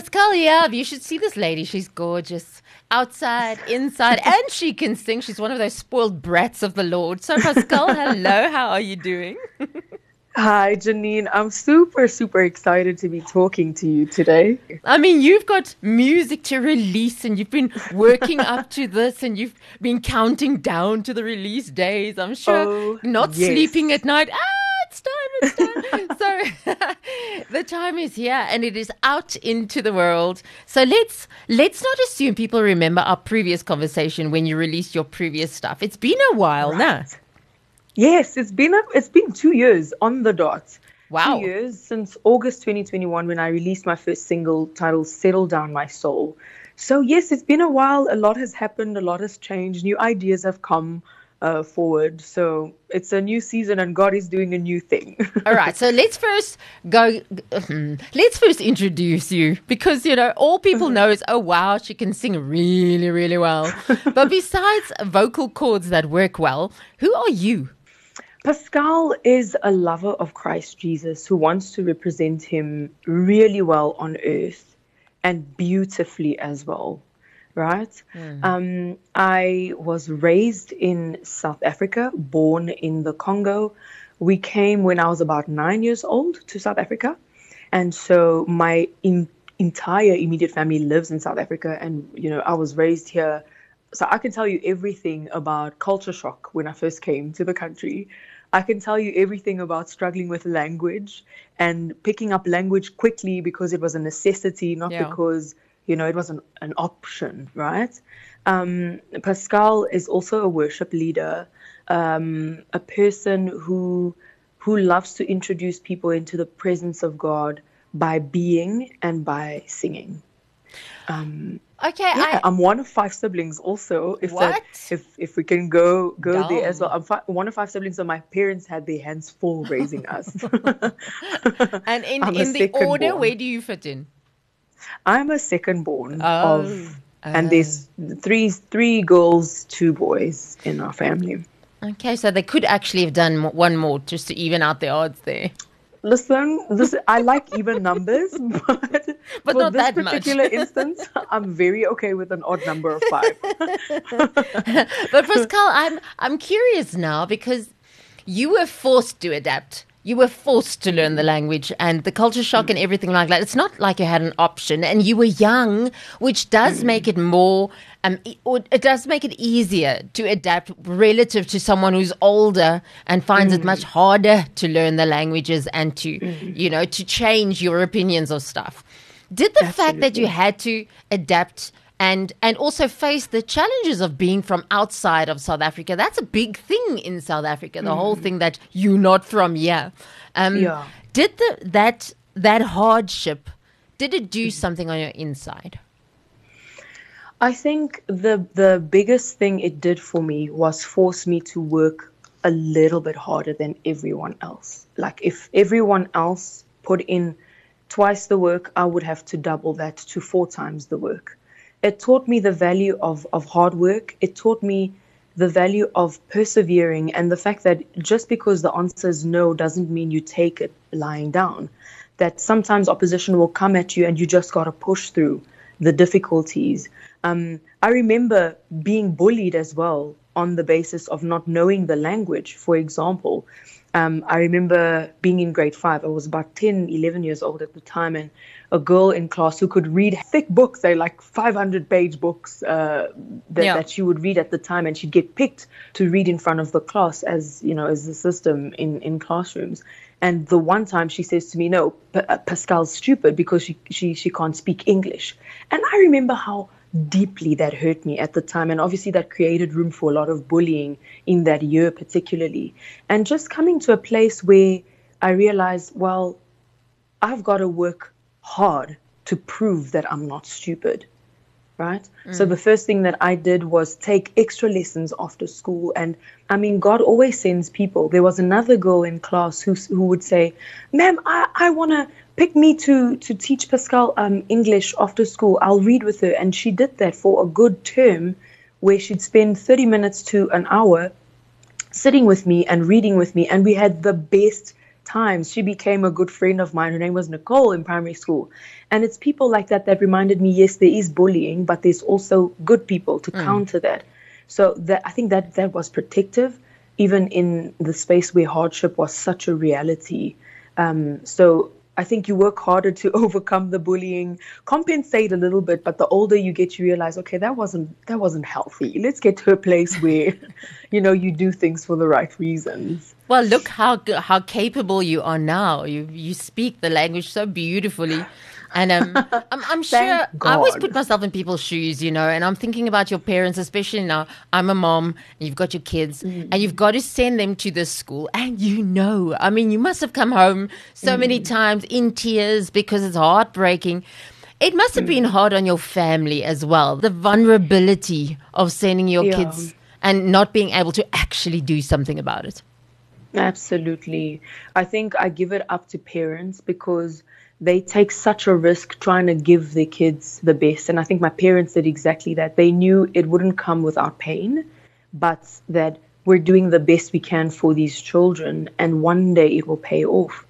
Pascale, yeah, you should see this lady. She's gorgeous. Outside, inside, and she can sing. She's one of those spoiled brats of the Lord. So, Pascale, hello. How are you doing? Hi, Janine. I'm super, super excited to be talking to you today. I mean, you've got music to release and you've been working up to this and you've been counting down to the release days. I'm sure Oh, not yes. sleeping at night. Ah, it's time, it's time. so the time is here and it is out into the world. So let's let's not assume people remember our previous conversation when you released your previous stuff. It's been a while now. Yes, it's been a, it's been two years on the dot. Wow. Two years since August 2021 when I released my first single titled "Settle Down My Soul." So yes, it's been a while. A lot has happened. A lot has changed. New ideas have come uh, forward. So it's a new season, and God is doing a new thing. All right, so let's first go. Let's first introduce you because you know all people know is oh wow she can sing really really well. But besides vocal cords that work well, who are you? Pascale is a lover of Christ Jesus who wants to represent him really well on earth and beautifully as well, right? Um, I was raised in South Africa, born in the Congo. We came when I was about nine years old to South Africa. And so my in, entire immediate family lives in South Africa. And, you know, I was raised here so I can tell you everything about culture shock when I first came to the country. I can tell you everything about struggling with language and picking up language quickly because it was a necessity, not Yeah. because you know it was an, an option, right? Um, Pascale is also a worship leader, um, a person who who loves to introduce people into the presence of God by being and by singing. Okay, Yeah, I, I'm one of five siblings. Also, if What? that, if if we can go go there as well, I'm fi- one of five siblings. So my parents had their hands full raising us. and in I'm in the order, born. where do you fit in? I'm a second born Oh, of, and there's three three girls, two boys in our family. Okay, so they could actually have done one more just to even out the odds there. Listen, this I like even numbers, but, But for not this that much. particular instance, I'm very okay with an odd number of five. But Pascale, I'm I'm curious now because you were forced to adapt. You were forced to learn the language and the culture shock and everything like that. It's not like you had an option, and you were young, which does mm. make it more. Um, e- or it does make it easier to adapt relative to someone who's older and finds it mm. much harder to learn the languages and to, mm. you know, to change your opinions of stuff. Did the fact that you had to adapt and and also face the challenges of being from outside of South Africa. That's a big thing in South Africa. The whole thing that you're not from here. Um, Yeah. Did the that that hardship did it do something on your inside? I think the the biggest thing it did for me was force me to work a little bit harder than everyone else. Like if everyone else put in twice the work, I would have to double that to four times the work. It taught me the value of, of hard work. It taught me the value of persevering and the fact that just because the answer is no doesn't mean you take it lying down. That sometimes opposition will come at you and you just got to push through the difficulties. Um, I remember being bullied as well on the basis of not knowing the language. For example, um, I remember being in grade five. I was about 10, 11 years old at the time, and a girl in class who could read thick books, they like 500 page books uh, that, Yeah. that she would read at the time, and she'd get picked to read in front of the class as, you know, as the system in, in classrooms. And the one time she says to me, "No, P- Pascale's stupid because she, she she can't speak English." And I remember how deeply that hurt me at the time, and obviously that created room for a lot of bullying in that year, particularly. And just coming to a place where I realized, well, I've got to work hard to prove that I'm not stupid right? Mm. So the first thing that I did was take extra lessons after school, and I mean, God always sends people. There was another girl in class who who would say, "Ma'am, I, I want to pick me to to teach Pascale um, English after school. I'll read with her," and she did that for a good term, where she'd spend thirty minutes to an hour sitting with me and reading with me, and we had the best times. She became a good friend of mine. Her name was Nicole in primary school. And it's people like that that reminded me yes, there is bullying, but there's also good people to mm. counter that. So that I think that that was protective, even in the space where hardship was such a reality. Um, so I think you work harder to overcome the bullying, compensate a little bit, but the older you get, you realize, okay, that wasn't that wasn't healthy. Let's get to a place where, you know, you do things for the right reasons. Well, look how how capable you are now. You you speak the language so beautifully. And um, I'm, I'm sure I always put myself in people's shoes, you know, and I'm thinking about your parents, especially now. I'm a mom, you've got your kids, mm. and you've got to send them to this school. And you know, I mean, you must have come home so mm. many times in tears because it's heartbreaking. It must have mm. been hard on your family as well, the vulnerability of sending your yeah. kids and not being able to actually do something about it. Absolutely. I think I give it up to parents because they take such a risk trying to give their kids the best. And I think my parents did exactly that. They knew it wouldn't come without pain, but that we're doing the best we can for these children, and one day it will pay off.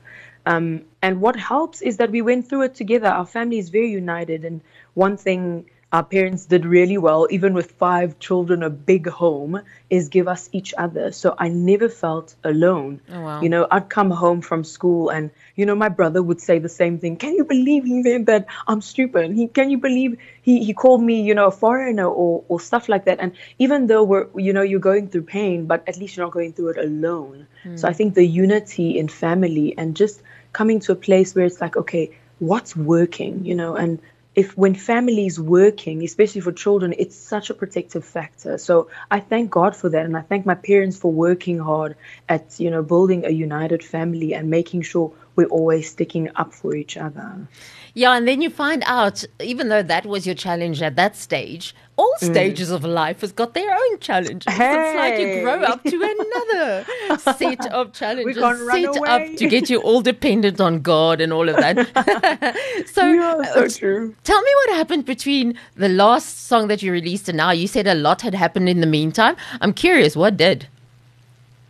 Um, and what helps is that we went through it together. Our family is very united. And one thing our parents did really well, even with five children, a big home, is give us each other. So I never felt alone. Oh, wow. You know, I'd come home from school and, you know, my brother would say the same thing. Can you believe he said that I'm stupid? He, can you believe he, he called me, you know, a foreigner or, or stuff like that? And even though we're, you know, you're going through pain, but at least you're not going through it alone. Mm. So I think the unity in family and just coming to a place where it's like, okay, what's working, you know, and if when families working, especially for children, it's such a protective factor. So I thank God for that, and I thank my parents for working hard at you know building a united family and making sure we're always sticking up for each other. Yeah, and then you find out, even though that was your challenge at that stage, all mm. stages of life has got their own challenges. Hey. It's like you grow up to another set of challenges set away. up to get you all dependent on God and all of that. so, yeah, so uh, true. Tell me what happened between the last song that you released and now. You said a lot had happened in the meantime. I'm curious, what did?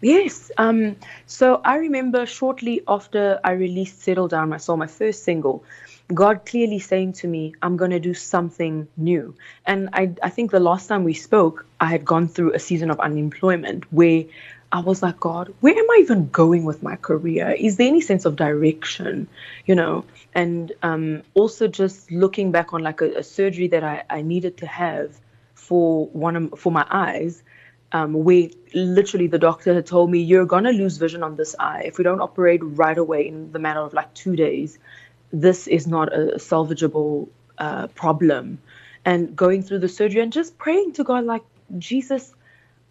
Yes. Um, so I remember shortly after I released Settle Down, I saw my first single. God clearly saying to me, I'm going to do something new. And I, I think the last time we spoke, I had gone through a season of unemployment where I was like, God, where am I even going with my career? Is there any sense of direction? You know, and um, also just looking back on like a, a, surgery that I, I needed to have for one of, for my eyes, um, where literally the doctor had told me, You're gonna lose vision on this eye if we don't operate right away in the matter of like two days this is not a salvageable uh, problem. And going through the surgery and just praying to God, like, Jesus,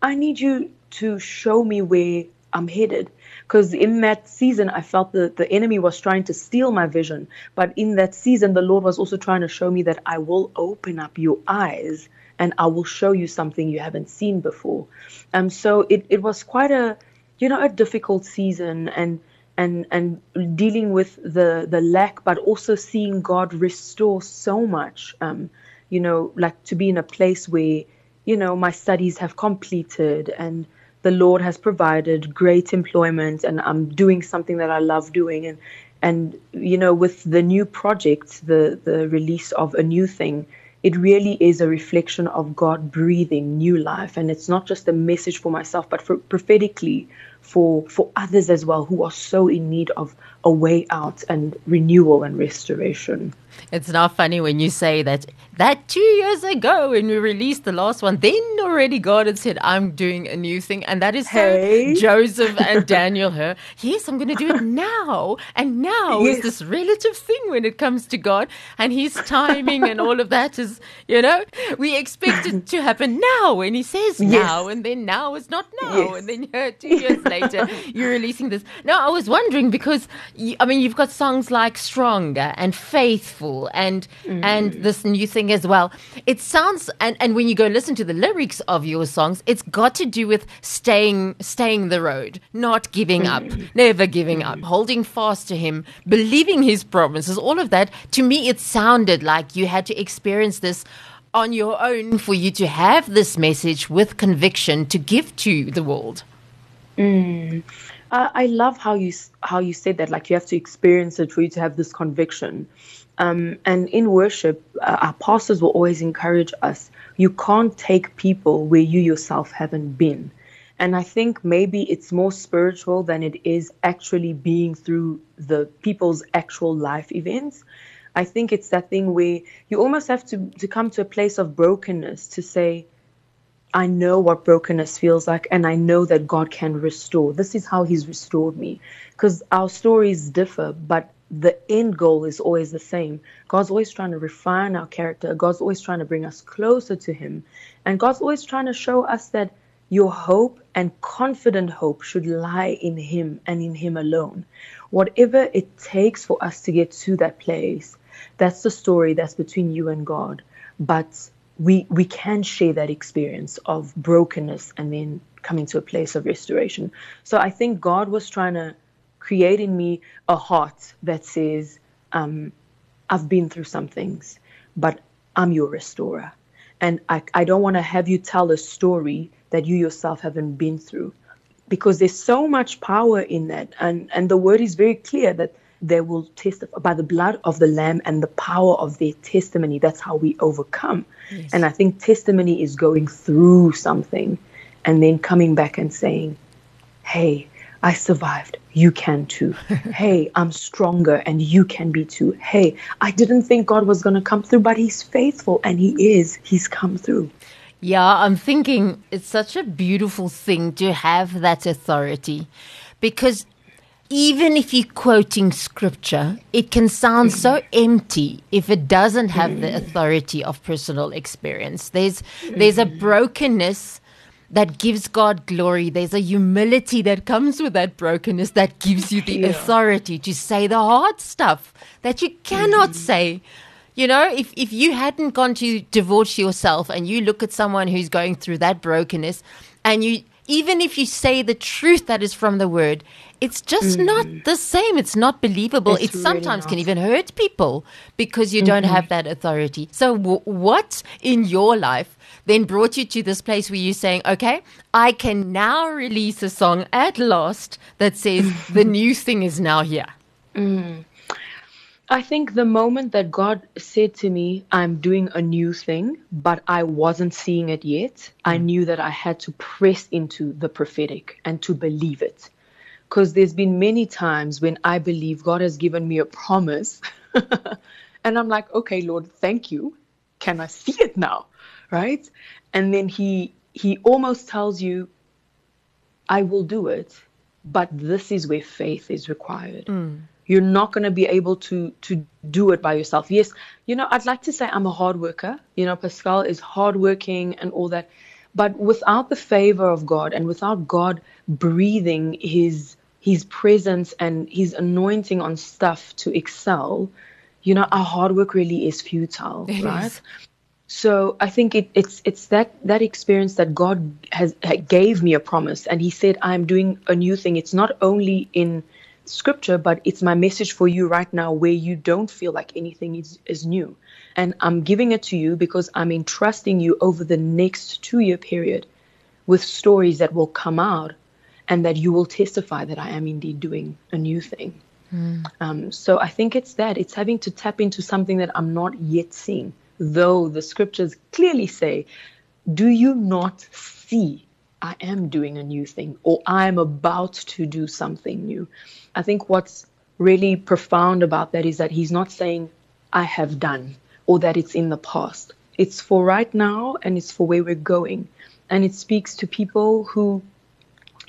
I need you to show me where I'm headed. Because in that season, I felt that the enemy was trying to steal my vision. But in that season, the Lord was also trying to show me that I will open up your eyes and I will show you something you haven't seen before. Um, so it, it was quite a, you know, a difficult season. And and and dealing with the the lack, but also seeing God restore so much. Um, you know, like to be in a place where you know my studies have completed and the Lord has provided great employment, and I'm doing something that I love doing, and and you know with the new project, the the release of a new thing it really is a reflection of God breathing new life. And it's not just a message for myself, but for prophetically for for others as well who are so in need of a way out and renewal and restoration. It's not funny when you say that that two years ago when we released the last one, then already God had said, I'm doing a new thing. And that is hey. so Joseph and Daniel her. Yes, I'm going to do it now. And now yes. is this relative thing when it comes to God and his timing and all of that is, you know, we expect it to happen now when he says now and then now is not now. Yes. And then you two years later, you're releasing this. Now, I was wondering because, I mean, you've got songs like Stronger and Faithful and, mm. and this new thing as well. It sounds, and, and when you go listen to the lyrics of your songs, it's got to do with staying, staying the road, not giving up, mm. never giving up, holding fast to Him, believing His promises, all of that. To me, it sounded like you had to experience this on your own for you to have this message with conviction to give to the world. Mm. I, love how you how you said that. Like you have to experience it for you to have this conviction. Um, and in worship, uh, our pastors will always encourage us. You can't take people where you yourself haven't been. And I think maybe it's more spiritual than it is actually being through the people's actual life events. I think it's that thing where you almost have to, to come to a place of brokenness to say, I know what brokenness feels like, and I know that God can restore. This is how He's restored me. Because our stories differ, but the end goal is always the same. God's always trying to refine our character, God's always trying to bring us closer to Him, and God's always trying to show us that your hope and confident hope should lie in Him and in Him alone. Whatever it takes for us to get to that place, that's the story that's between you and God. But we we can share that experience of brokenness and then coming to a place of restoration. So I think God was trying to create in me a heart that says, um, I've been through some things, but I'm your restorer. And I, I don't want to have you tell a story that you yourself haven't been through because there's so much power in that. And, and the word is very clear that they will testify by the blood of the Lamb and the power of their testimony. That's how we overcome. Yes. And I think testimony is going through something and then coming back and saying, hey, I survived. You can too. hey, I'm stronger and you can be too. Hey, I didn't think God was going to come through, but He's faithful and He is. He's come through. Yeah, I'm thinking it's such a beautiful thing to have that authority because even if you're quoting scripture, it can sound so empty if it doesn't have the authority of personal experience. There's there's a brokenness that gives God glory. There's a humility that comes with that brokenness that gives you the authority to say the hard stuff that you cannot mm. say. You know, if, if you hadn't gone to divorce yourself and you look at someone who's going through that brokenness and you even if you say the truth that is from the word, it's just mm. not the same. It's not believable. It's it sometimes can even hurt people because you mm-hmm. don't have that authority. So, w- what in your life then brought you to this place where you're saying, okay, I can now release a song at last that says the new thing is now here? Mm. I think the moment that God said to me, I'm doing a new thing, but I wasn't seeing it yet, I mm. knew that I had to press into the prophetic and to believe it. Because there's been many times when I believe God has given me a promise, and I'm like, okay, Lord, thank you. Can I see it now? Right? And then He He almost tells you, I will do it, but this is where faith is required. Mm you're not going to be able to to do it by yourself. Yes, you know, I'd like to say I'm a hard worker. You know, Pascale is hardworking and all that. But without the favor of God and without God breathing his his presence and his anointing on stuff to excel, you know, our hard work really is futile, it right? Is. So I think it, it's it's that that experience that God has gave me a promise, and He said, "I'm doing a new thing." It's not only in scripture, but it's my message for you right now where you don't feel like anything is, is new. And I'm giving it to you because I'm entrusting you over the next two year period with stories that will come out and that you will testify that I am indeed doing a new thing. Mm. Um, so I think it's that. It's having to tap into something that I'm not yet seeing, though the scriptures clearly say, Do you not see I am doing a new thing or I am about to do something new. I think what's really profound about that is that he's not saying, I have done or that it's in the past. It's for right now and it's for where we're going. And it speaks to people who,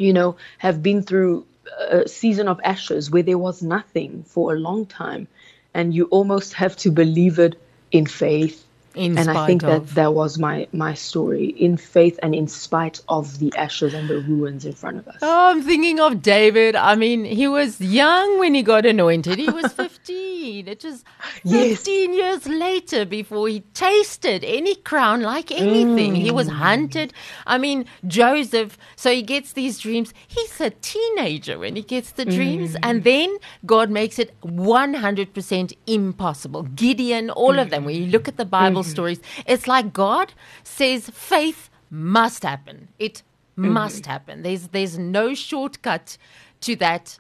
you know, have been through a season of ashes where there was nothing for a long time. And you almost have to believe it in faith in and I think of. that that was my my story in faith and in spite of the ashes and the ruins in front of us. Oh, I'm thinking of David. I mean, he was young when he got anointed. He was 15. it was 15 yes. years later before he tasted any crown like anything. Mm. He was mm. hunted. I mean, Joseph. So he gets these dreams. He's a teenager when he gets the dreams, mm. and then God makes it 100% impossible. Gideon, all mm. of them. When you look at the Bible mm-hmm. stories. It's like God says faith must happen. It mm-hmm. must happen. There's there's no shortcut to that.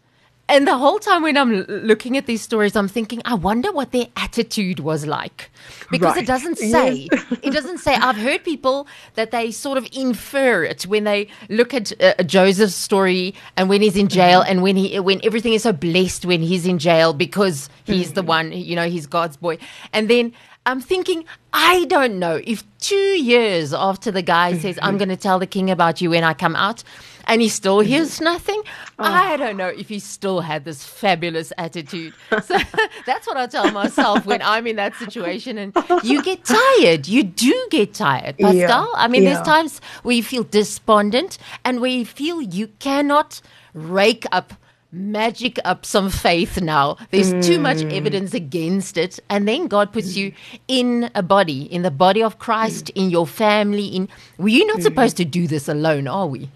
And the whole time when I'm looking at these stories, I'm thinking, I wonder what their attitude was like. Because Right. it doesn't say, it doesn't say. I've heard people that they sort of infer it when they look at uh, Joseph's story and when he's in jail and when he, when everything is so blessed when he's in jail because he's the one, you know, he's God's boy. And then I'm thinking, I don't know if two years after the guy says, I'm going to tell the king about you when I come out, and he still mm-hmm. hears nothing, oh. I don't know if he still had this fabulous attitude. So that's what I tell myself when I'm in that situation. And you get tired. You do get tired, Pascale. Yeah, I mean, there's times where you feel despondent and where you feel you cannot rake up magic up some faith now. There's too much Mm. evidence against it. And then God puts you in a body, in the body of Christ, Mm. in your family. In We're not supposed to do this alone, are we?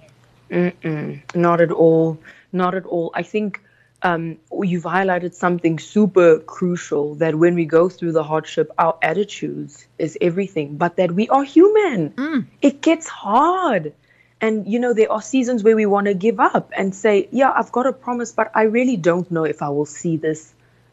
Not at all. Not at all. I think um, you've highlighted something super crucial that when we go through the hardship, our attitudes is everything, but that we are human. It gets hard. And, you know, there are seasons where we want to give up and say, yeah, I've got a promise, but I really don't know if I will see this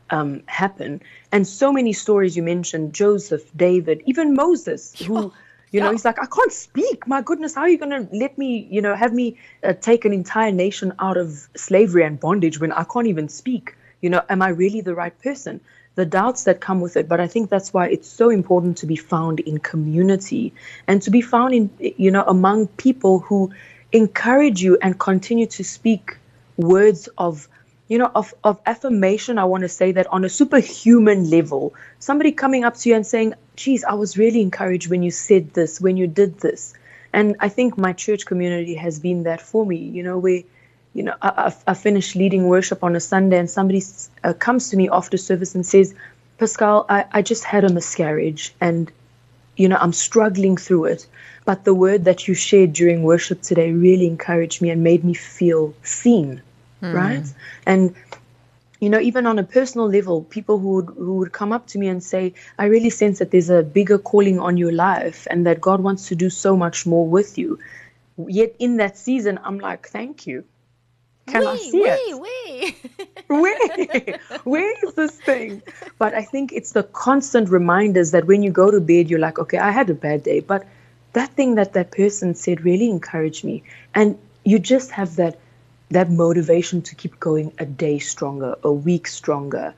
um, happen. And so many stories you mentioned Joseph, David, even Moses, who, you know, Yeah. he's like, I can't speak. My goodness, how are you going to let me, you know, have me uh, take an entire nation out of slavery and bondage when I can't even speak? You know, am I really the right person? The doubts that come with it. But I think that's why it's so important to be found in community and to be found in, you know, among people who encourage you and continue to speak words of you know of, of affirmation i want to say that on a superhuman level somebody coming up to you and saying geez i was really encouraged when you said this when you did this and i think my church community has been that for me you know where you know i, I, finished leading worship on a sunday and somebody uh, comes to me after service and says pascale I, I just had a miscarriage and you know, I'm struggling through it. But the word that you shared during worship today really encouraged me and made me feel seen, right? And you know, even on a personal level, people who would who would come up to me and say, "I really sense that there's a bigger calling on your life, and that God wants to do so much more with you." Yet in that season, I'm like, "Thank you." Can I Wee, see it? wee, wee. where where is this thing. But i think it's the constant reminders that when you go to bed you're like okay i had a bad day. But that thing that that person said really encouraged me. And you just have that that motivation to keep going a day stronger a week stronger.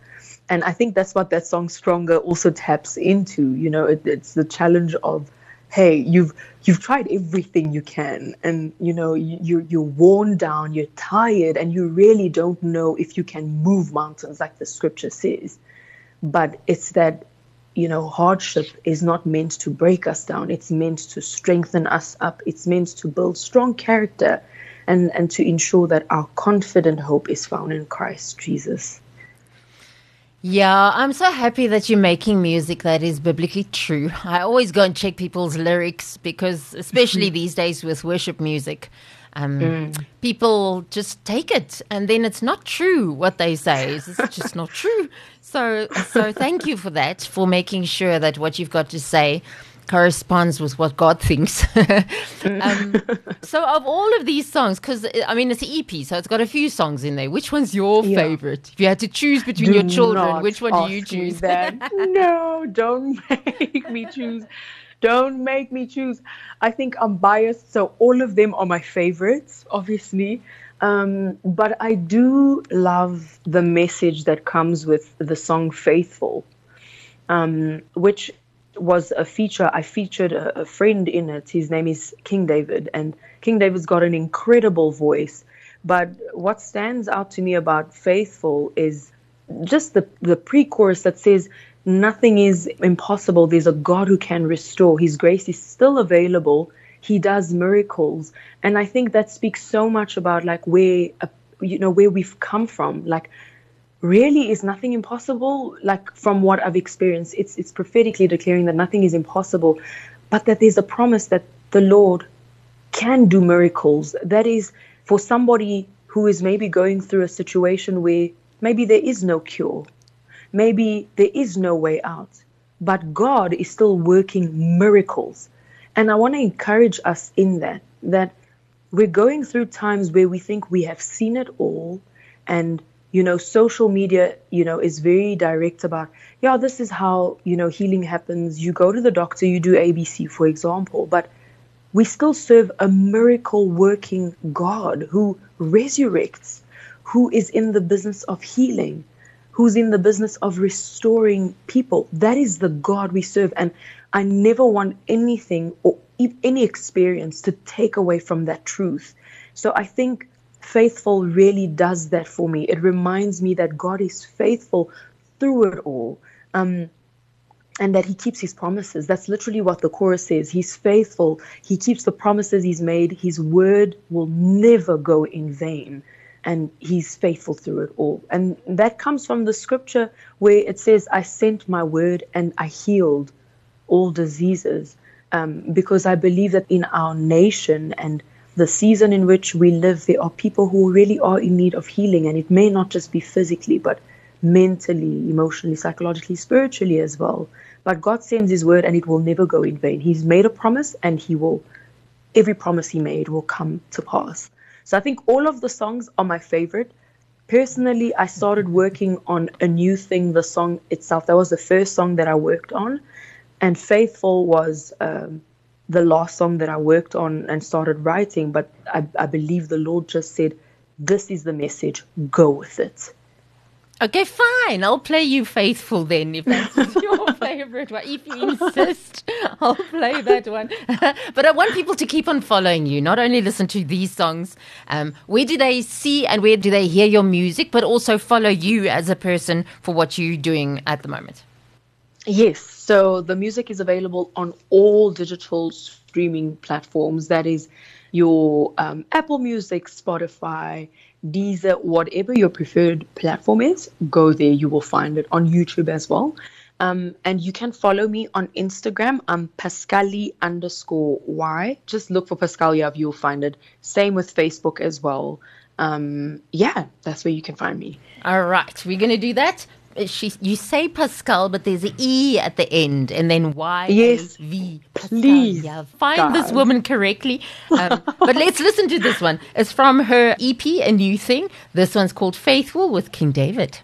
And i think that's what that song stronger also taps into. You know it, it's the challenge of hey you've you've tried everything you can and you know you, you're you're worn down you're tired and you really don't know if you can move mountains like the scripture says. But it's that you know hardship is not meant to break us down. It's meant to strengthen us up. It's meant to build strong character and and to ensure that our confident hope is found in christ jesus Yeah, I'm so happy that you're making music that is biblically true. I always go and check people's lyrics because, especially these days with worship music, um, people just take it and then it's not true what they say. It's just not true. So, so thank you for that, for making sure that what you've got to say corresponds with what God thinks. um, so, of all of these songs, because I mean, it's an EP, so it's got a few songs in there. Which one's your Yeah. favorite? If you had to choose between your children, which one do you choose? No, don't make me choose. Don't make me choose. I think I'm biased, so all of them are my favorites, obviously. Um, but I do love the message that comes with the song Faithful, um, which was a feature. I featured a, a friend in it. His name is King David, and King David's got an incredible voice. But what stands out to me about Faithful is just the, the pre chorus that says, Nothing is impossible. There's a God who can restore. His grace is still available. He does miracles. And I think that speaks so much about like where, uh, you know, where we've come from. Like, really is nothing impossible like from what i've experienced it's it's prophetically declaring that nothing is impossible but that there's a promise that the lord can do miracles. That is for somebody who is maybe going through a situation where maybe there is no cure maybe there is no way out but god is still working miracles. And i want to encourage us in that that we're going through times where we think we have seen it all And, you know, social media, you know, is very direct about, yeah, this is how, you know, healing happens. You go to the doctor, you do ABC, for example. But we still serve a miracle working God who resurrects, who is in the business of healing, who's in the business of restoring people. That is the God we serve. And I never want anything or any experience to take away from that truth. So I think faithful really does that for me. It reminds me that God is faithful through it all. Um, and that he keeps his promises. That's literally what the chorus says. He's faithful. He keeps the promises he's made. His word will never go in vain. And he's faithful through it all. And that comes from the scripture where it says, I sent my word and I healed all diseases. Um, because I believe that in our nation and the season in which we live, there are people who really are in need of healing. And it may not just be physically, but mentally, emotionally, psychologically, spiritually as well. But God sends His word and it will never go in vain. He's made a promise and He will, every promise He made will come to pass. So I think all of the songs are my favorite. Personally, I started working on a new thing, the song itself. That was the first song that I worked on. And Faithful was um, the last song that I worked on and started writing. But I, I believe the Lord just said, This is the message, go with it. Okay, fine. I'll play you faithful then if that's your favorite one. If you insist, I'll play that one. but I want people to keep on following you, not only listen to these songs. Um, where do they see and where do they hear your music, but also follow you as a person for what you're doing at the moment? Yes. So the music is available on all digital streaming platforms. That is your um, Apple Music, Spotify, Deezer, whatever your preferred platform is, go there. You will find it on YouTube as well. Um, and you can follow me on Instagram. I'm Pascali underscore Y. Just look for Pascale Yav, you'll find it. Same with Facebook as well. Um, yeah, that's where you can find me. All right, we're going to do that she you say Pascal, but there's an E at the end, and then Y yes, V. Please yeah, find God. this woman correctly. Um, but let's listen to this one. It's from her EP, a new thing. This one's called Faithful with King David.